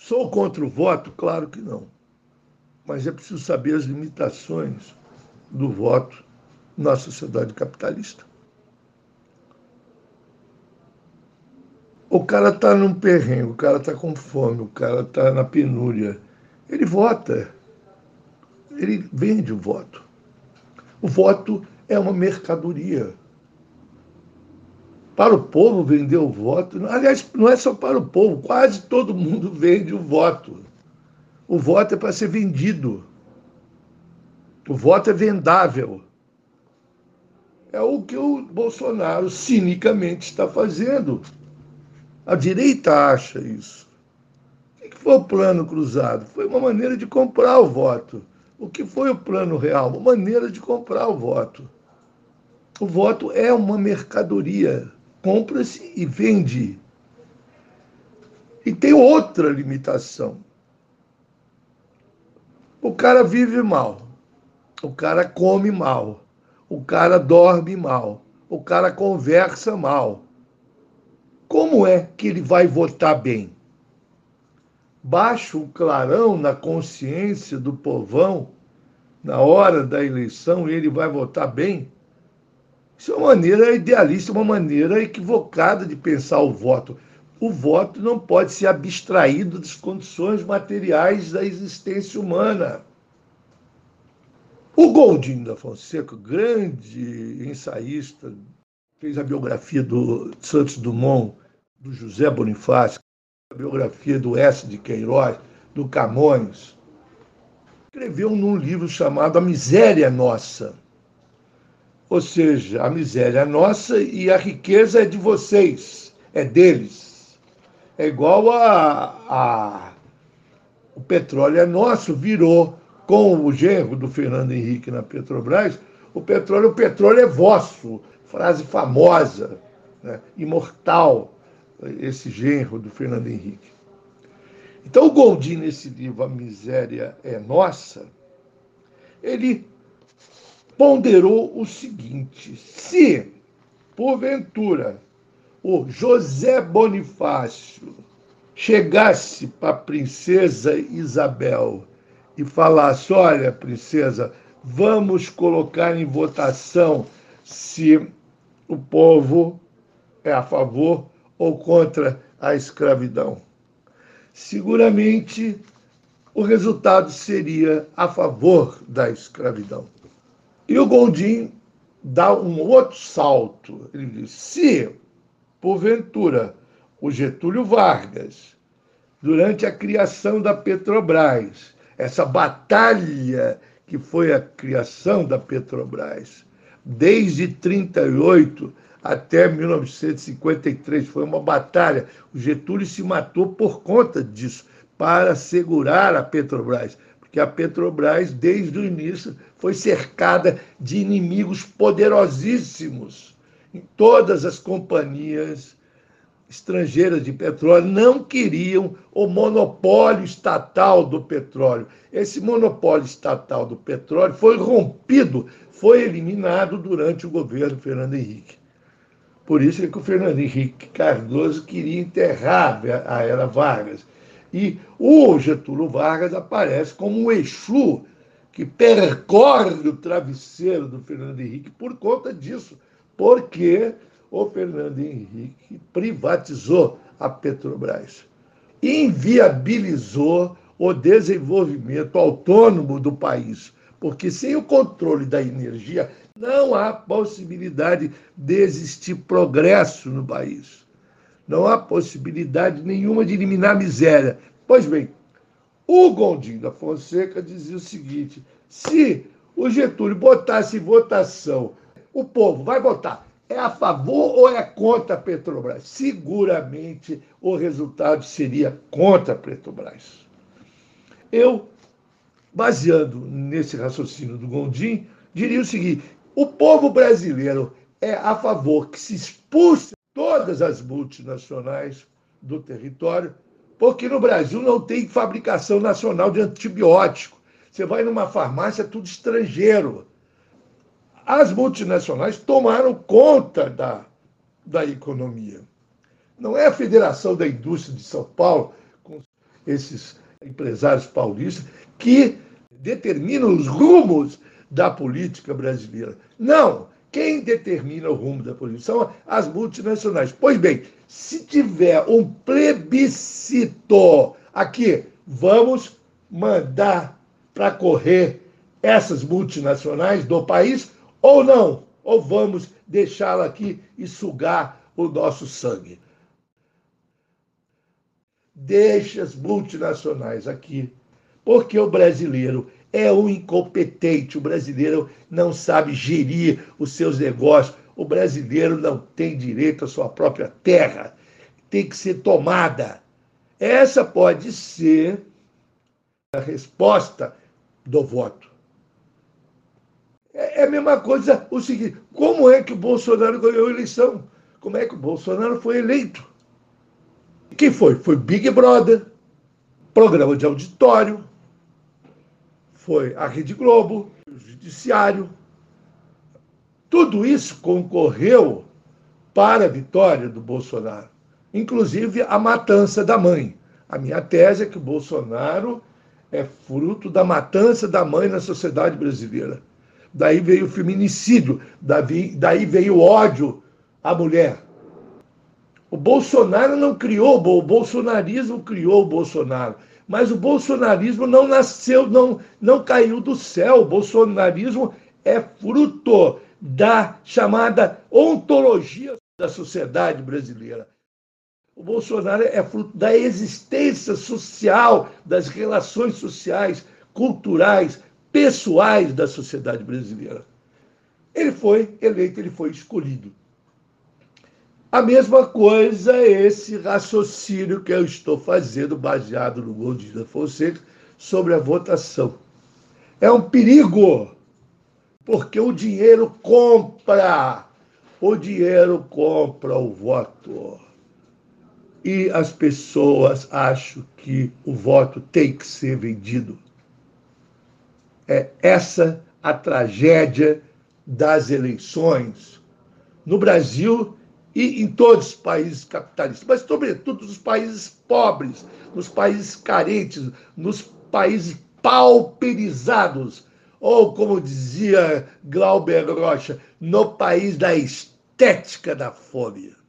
Sou contra o voto? Claro que não. Mas é preciso saber as limitações do voto na sociedade capitalista. O cara está num perrengue, o cara está com fome, o cara está na penúria. Ele vota. Ele vende o voto. O voto é uma mercadoria. Para o povo vender o voto, aliás, não é só para o povo, quase todo mundo vende o voto. O voto é para ser vendido. O voto é vendável. É o que o Bolsonaro cinicamente está fazendo. A direita acha isso. O que foi o plano cruzado? Foi uma maneira de comprar o voto. O que foi o plano real? Uma maneira de comprar o voto. O voto é uma mercadoria compra-se e vende. E tem outra limitação. O cara vive mal, o cara come mal, o cara dorme mal, o cara conversa mal. Como é que ele vai votar bem? Baixa o clarão na consciência do povão, na hora da eleição, ele vai votar bem? Isso é uma maneira idealista, uma maneira equivocada de pensar o voto. O voto não pode ser abstraído das condições materiais da existência humana. O Goldin da Fonseca, grande ensaísta, fez a biografia do Santos Dumont, do José Bonifácio, a biografia do S. de Queiroz, do Camões. Escreveu num livro chamado A Miséria Nossa ou seja, a miséria é nossa e a riqueza é de vocês, é deles. É igual a, a o petróleo é nosso, virou com o genro do Fernando Henrique na Petrobras, o petróleo, o petróleo é vosso, frase famosa, né? imortal, esse genro do Fernando Henrique. Então o Goldin, nesse livro, A Miséria é Nossa, ele ponderou o seguinte: se, porventura, o José Bonifácio chegasse para a princesa Isabel e falasse: Olha, princesa, vamos colocar em votação se o povo é a favor ou contra a escravidão. Seguramente o resultado seria a favor da escravidão. E o Gondim dá um outro salto. Ele diz: se, porventura, o Getúlio Vargas, durante a criação da Petrobras, essa batalha que foi a criação da Petrobras, desde 38 até 1953, foi uma batalha. O Getúlio se matou por conta disso, para segurar a Petrobras que a Petrobras, desde o início, foi cercada de inimigos poderosíssimos. Em todas as companhias estrangeiras de petróleo não queriam o monopólio estatal do petróleo. Esse monopólio estatal do petróleo foi rompido, foi eliminado durante o governo Fernando Henrique. Por isso é que o Fernando Henrique Cardoso queria enterrar a era Vargas e o Getúlio Vargas aparece como um Exu que percorre o travesseiro do Fernando Henrique por conta disso, porque o Fernando Henrique privatizou a Petrobras, inviabilizou o desenvolvimento autônomo do país, porque sem o controle da energia não há possibilidade de existir progresso no país. Não há possibilidade nenhuma de eliminar a miséria. Pois bem, o Gondim da Fonseca dizia o seguinte: se o Getúlio botasse em votação, o povo vai votar é a favor ou é contra a Petrobras? Seguramente o resultado seria contra a Petrobras. Eu, baseando nesse raciocínio do Gondim, diria o seguinte: o povo brasileiro é a favor que se expulse todas as multinacionais do território, porque no Brasil não tem fabricação nacional de antibiótico. Você vai numa farmácia, é tudo estrangeiro. As multinacionais tomaram conta da, da economia. Não é a Federação da Indústria de São Paulo, com esses empresários paulistas, que determinam os rumos da política brasileira. Não! Quem determina o rumo da política são as multinacionais. Pois bem, se tiver um plebiscito aqui, vamos mandar para correr essas multinacionais do país ou não? Ou vamos deixá-la aqui e sugar o nosso sangue? Deixe as multinacionais aqui, porque o brasileiro é um incompetente, o brasileiro não sabe gerir os seus negócios, o brasileiro não tem direito à sua própria terra, tem que ser tomada. Essa pode ser a resposta do voto. É, é a mesma coisa o seguinte: como é que o Bolsonaro ganhou a eleição? Como é que o Bolsonaro foi eleito? Quem foi? Foi Big Brother, programa de auditório, foi a Rede Globo, o Judiciário. Tudo isso concorreu para a vitória do Bolsonaro, inclusive a matança da mãe. A minha tese é que o Bolsonaro é fruto da matança da mãe na sociedade brasileira. Daí veio o feminicídio, daí veio o ódio à mulher. O Bolsonaro não criou, o bolsonarismo criou o Bolsonaro. Mas o bolsonarismo não nasceu, não, não caiu do céu. O bolsonarismo é fruto da chamada ontologia da sociedade brasileira. O Bolsonaro é fruto da existência social, das relações sociais, culturais, pessoais da sociedade brasileira. Ele foi eleito, ele foi escolhido. A mesma coisa é esse raciocínio que eu estou fazendo, baseado no Goldino da Fonseca, sobre a votação. É um perigo, porque o dinheiro compra, o dinheiro compra o voto. E as pessoas acham que o voto tem que ser vendido. É essa a tragédia das eleições. No Brasil, e em todos os países capitalistas, mas sobretudo nos países pobres, nos países carentes, nos países pauperizados, ou como dizia Glauber Rocha, no país da estética da fome.